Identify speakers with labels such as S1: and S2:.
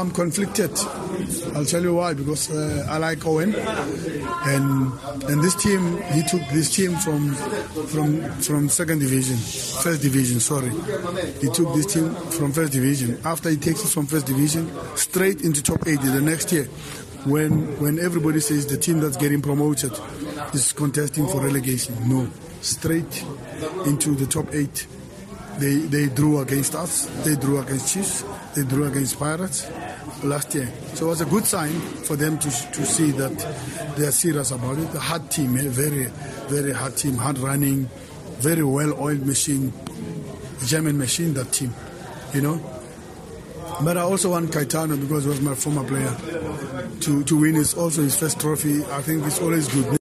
S1: I'm conflicted. I'll tell you why. Because uh, I like Owen, and and this team he took this team from from from second division, first division. Sorry, he took this team from first division. After he takes us from first division straight into top eight the next year, when when everybody says the team that's getting promoted is contesting for relegation. No, straight into the top eight. They they drew against us. They drew against Chiefs. They drew against Pirates last year. So it was a good sign for them to to see that they are serious about it. A hard team, a very very hard team, hard running, very well oiled machine, German machine. That team, you know. But I also want Kaitano because he was my former player to, to win his also his first trophy. I think it's always good.